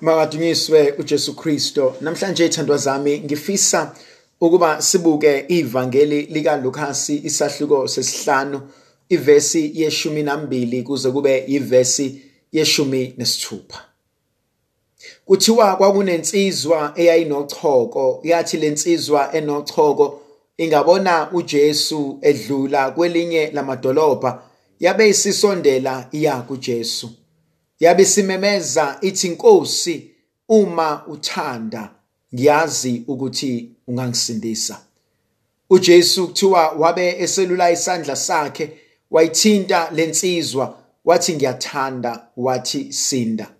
Makadunyiswe uJesu Kristo. Namhlanje ithandwa zami ngifisa ukuba sibuke ivangeli lika Lukas isahluko sesihlanu ivesi yeshumi nambili kuze kube ivesi yeshumi nesithupha. Kuthiwa kwakunensizwa eyayinochoko yathi lensizwa enochoko ingabona uJesu edlula kwelinye lamadolobha yabe isisondela iya kuJesu. Yabe simemeza ithi Nkosi uma uthanda ngiyazi ukuthi ungangisindisa. uJesu kuthiwa wabe eselula isandla sakhe wayithinta lensizwa wathi ngiyathanda wathi sinda.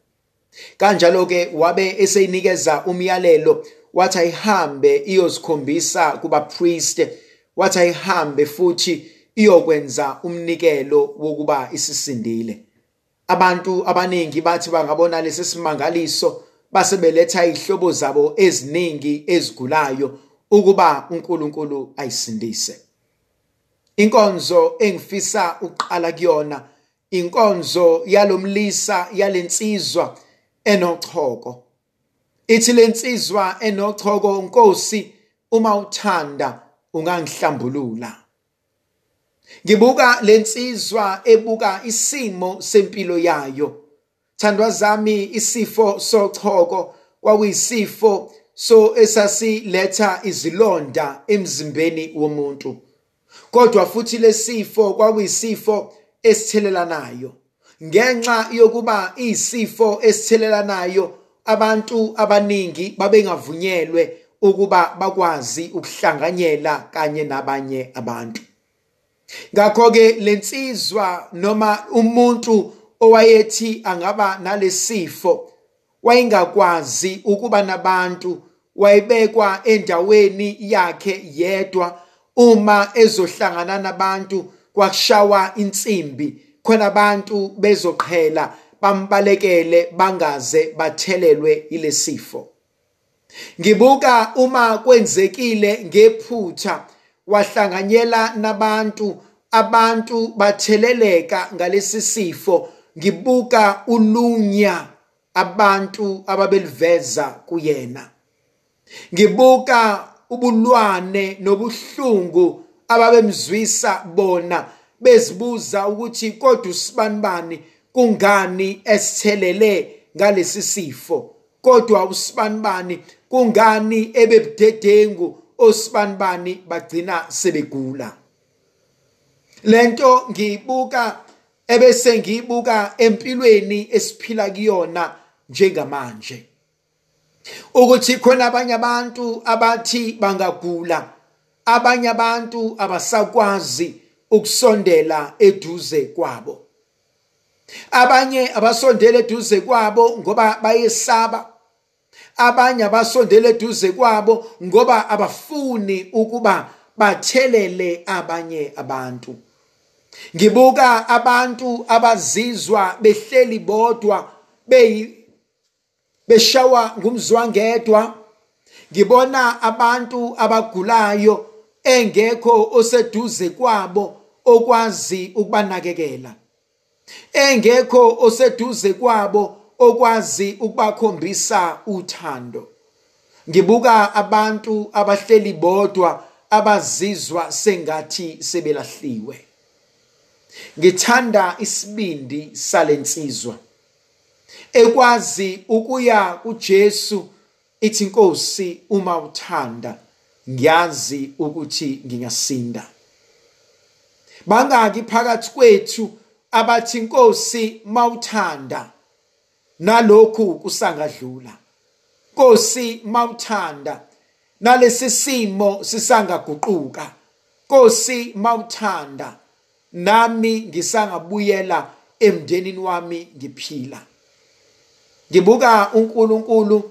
Kanjalo ke wabe eseyinikeza umyalelo wathi ayihambe iyosikhombisa kubapriste wathi ayihambe futhi iyokwenza umnikelo wokuba isisindile. Abantu abaningi bathi bangabona lesi simangaliso base beletha izihlobo zabo eziningi ezigulayo ukuba uNkulunkulu ayisindise. Inkonzo engifisa uqala kuyona inkonzo yalomlisa yalensizwa enochoko. Ithi lensizwa enochoko Nkosi uma uthanda ungangihlambulula. Ngibuka lensizwa ebuka isimo sempilo yayo. Thandwa zami isifo sochoko kwakuyisifo so esasiletha izilonda emzimbeni womuntu. Kodwa futhi lesifo kwakuyisifo esithelelanayo. Ngenxa yokuba isifo esithelelanayo abantu abaningi babengavunyelwe ukuba bakwazi ukuhlanganyela kanye nabanye abantu. Ngakho ke lensizwa noma umuntu owayethi angaba nalesifo wayengakwazi ukuba nabantu wayebekwa endaweni yakhe yedwa. Uma ezohlangana nabantu kwakushawa insimbi. Khona abantu bezoqhela bambalekele bangaze bathelelwe ilesifo ngibuka uma kwenzekile ngephutha wahlanganyela nabantu abantu batheleleka ngalesi sifo. Ngibuka ulunya abantu ababeliveza kuyena. Ngibuka ubulwane nobuhlungu ababemzwisa bona bezibuza ukuthi kodwa usibanibani kungani esithelele ngalesi sifo? Kodwa usibanibani kungani ebebudedengu? Osibanibani bagcina sebegula. Lento ngiyibuka ebese ngiyibuka empilweni esiphila kuyona njengamanje. Ukuthi khona abanye abantu abathi bangagula abanye abantu abasakwazi ukusondela eduze kwabo. Abanye abasondela eduze kwabo ngoba bayesaba abanye abasondele eduze kwabo ngoba abafuni ukuba bathelele abanye abantu. Ngibuka abantu abazizwa behleli bodwa beshawa ngumzwangedwa. Ngibona abantu abagulayo engekho oseduze kwabo okwazi ukubanakekela. Engekho oseduze kwabo okwazi ukubakhombisa uthando. Ngibuka abantu abahleli bodwa abazizwa sengathi sebelahliwe. Ngithanda isibindi salensizwa ekwazi ukuya kuJesu ithi Nkosi uma uthanda ngiyazi ukuthi ngingasinda. Bangaki phakathi kwethu abathi Nkosi mawuthanda nalokhu kusangadlula. Nkosi mawuthanda nalesi simo sisangaguquka. Nkosi mawuthanda nami ngisangabuyela emndenini wami ngiphila. Ngibuka uNkulunkulu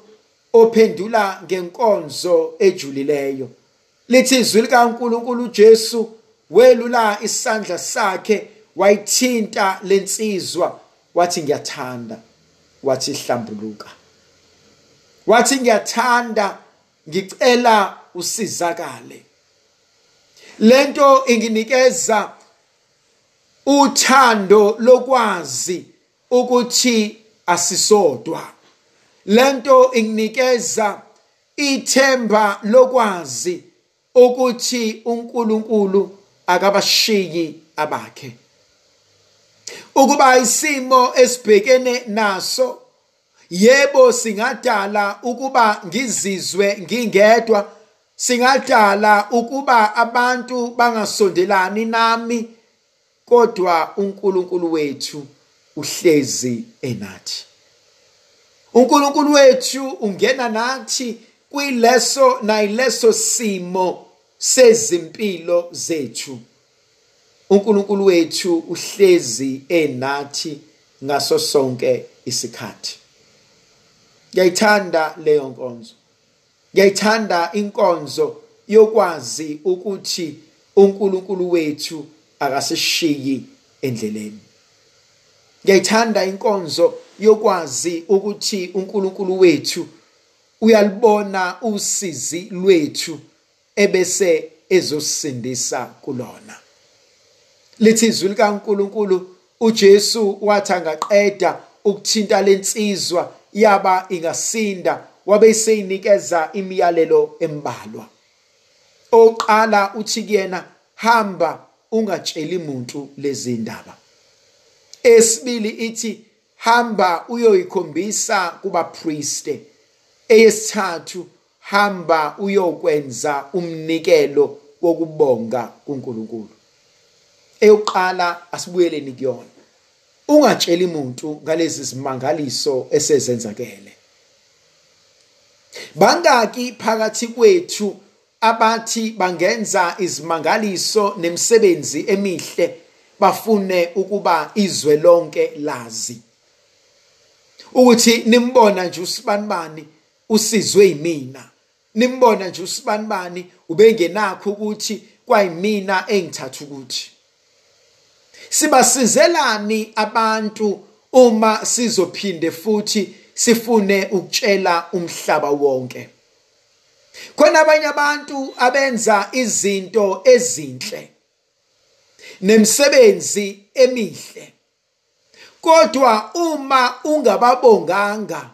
ophendula ngenkonzo ejulileyo. Lithi izwi likaNkulunkulu uJesu welula isandla sakhe wayithinta lensizwa wathi ngiyathanda wathi hlambuluka wathi ngiyathanda ngicela usizakale. Lento inginikeza uthando lokwazi ukuthi asisodwa. Lento inginikeza ithemba lokwazi ukuthi uNkulunkulu akabashiyi abakhe. Ukuba isimo esibhekene naso yebo singadala ukuba ngizizwe ngingedwa. Singadala ukuba abantu bangasondelani nami kodwa uNkulunkulu wethu uhlezi enathi. uNkulunkulu wethu ungena nathi kwileso nayileso simo sezimpilo zethu. uNkulunkulu wethu uhlezi enathi ngaso sonke isikhathi. Ngiyayithanda leyo nkonzo. Ngiyayithanda inkonzo yokwazi ukuthi uNkulunkulu wethu akasishiyi endleleni. Ngiyayithanda inkonzo yokwazi ukuthi uNkulunkulu wethu uyalibona usizi lwethu ebese ezosindisa kulona. Lithi izwi likaNkulunkulu uJesu wathi angaqeda ukuthinta lensizwa yaba ingasinda wabe seyinikeza imiyalelo embalwa. Oqala uthi kuyena hamba ungatsheli umuntu lezi ndaba. Esibili ithi hamba uyoyikhombisa kubapriste eyesithathu hamba uyokwenza umnikelo wokubonga kuNkulunkulu. Eyokuqala asibuyeleni kuyona. Ungatsheli umuntu ngalezi zimangaliso esezenzakele. Bangaki phakathi kwethu abathi bangenza izimangaliso nemisebenzi emihle bafune ukuba izwe lonke lazi. Ukuthi nimbona nje usibanibani usizwe yimina. Nimbona nje usibanibani ubengenakho ukuthi kwayimina engithatha ukuthi. Sibasizelani abantu uma sizophinde futhi sifune ukutshela umhlaba wonke? Khona abanye abantu abenza izinto ezinhle nemisebenzi emihle. Kodwa uma ungababonganga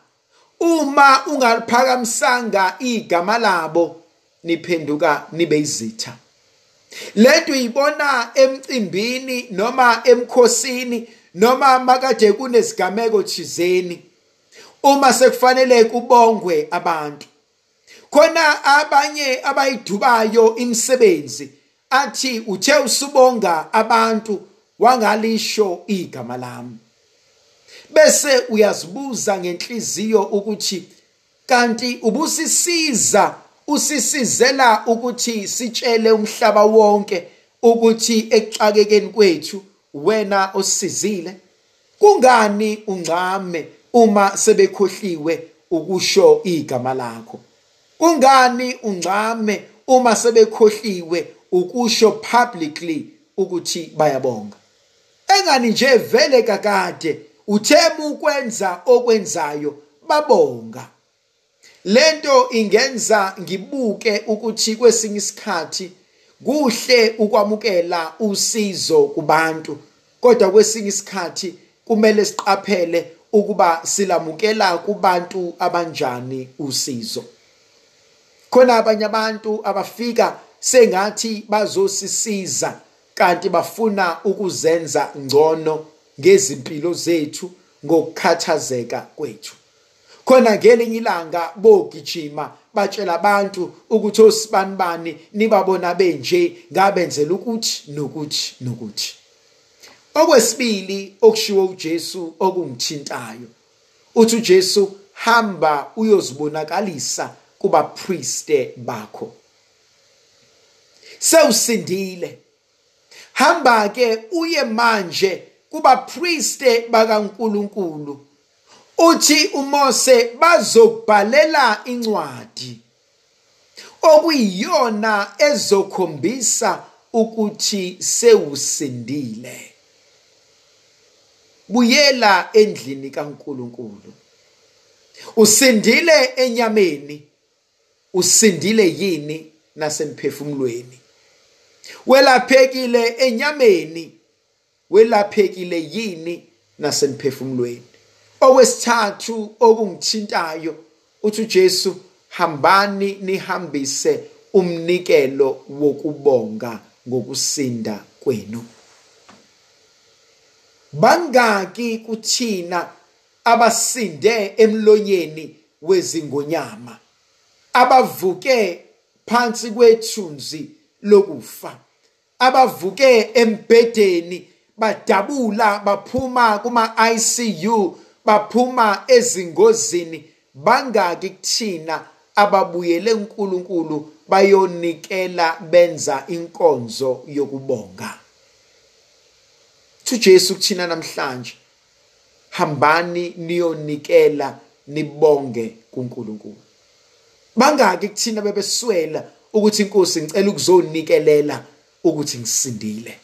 uma ungaliphakamisanga igama labo niphenduka nibe izitha. Lento uyibona emcimbini noma emkhosini noma makade kunesigameko thizeni uma sekufanele kubongwe abantu. Khona abanye abayidubayo imisebenzi athi uthe usubonga abantu wangalisho igama lami. Bese uyazibuza ngenhliziyo ukuthi kanti ubusisiza usisizela ukuthi sitshele umhlaba wonke ukuthi ekuxakekeni kwethu wena osizile? Kungani ungcame uma sebekhohliwe ukusho igama lakho? Kungani ungcame uma sebekhohliwe ukusho publicly ukuthi bayabonga? Engani nje vele kakade uthema ukwenza okwenzayo babonga? Lento ingenza ngibuke ukuthi kwesinye isikhathi kuhle ukwamukela usizo kubantu kodwa kwesinye isikhathi kumele siqaphele ukuba silamukela kubantu abanjani usizo. Khona abanye abantu abafika sengathi bazosisiza kanti bafuna ukuzenza ngcono ngezimpilo zethu ngokukhathazeka kwethu. Khona ngelinye ilanga bogijima batshela abantu ukuthi osibanibani nibabona benje ngabenzela ukuthi nokuthi nokuthi. Okwesibili okushiwo uJesu okungithintayo uthi uJesu hamba uyozibonakalisa kubapriste bakho. Sewusindile. Hamba ke uye manje kubapriste bakaNkuluNkulu. Uthi uMose bazokubhalela incwadi. Okuyiyona ezokhombisa ukuthi sewusindile. Buyela endlini kaNkuluNkulu. Usindile enyameni usindile yini nasemphefumulweni? Welaphekile enyameni welaphekile yini nasemphefumulweni? Okwesithathu okungithintayo uthi uJesu hambani nihambise umnikelo wokubonga ngokusinda kwenu. Bangaki kuthina abasinde emlonyeni wezingonyama abavuke phansi kwethunzi lokufa abavuke embedeni badabula baphuma kuma ICU baphuma ezingozini bangaki kuthina ababuyele uNkulunkulu bayonikela benza inkonzo yokubonga. uJesu kuthina namhlanje hambani niyonikela nibonge kuNkulunkulu. Bangaki kuthina bebeswela ukuthi inkosi ngicela ukuzonikelela ukuthi ngisindile.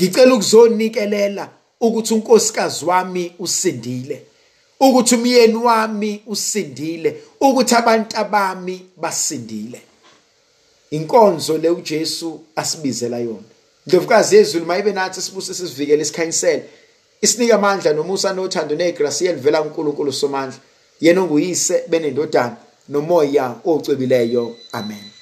Ngicela ukuzonikelela ukuthi unkosikazi wami usindile ukuthi umyeni wami usindile ukuthi abantu abami basindile. Inkonzo le uJesu asibizela yona. Ndlovukazi yezulu mayibe nathi sibuse sisivikele isikhanyisele isinika amandla nomusa nothando negrasi elivela kuNkulunkulu somandla yena onguyise benendodana nomoya ocwebileyo amen.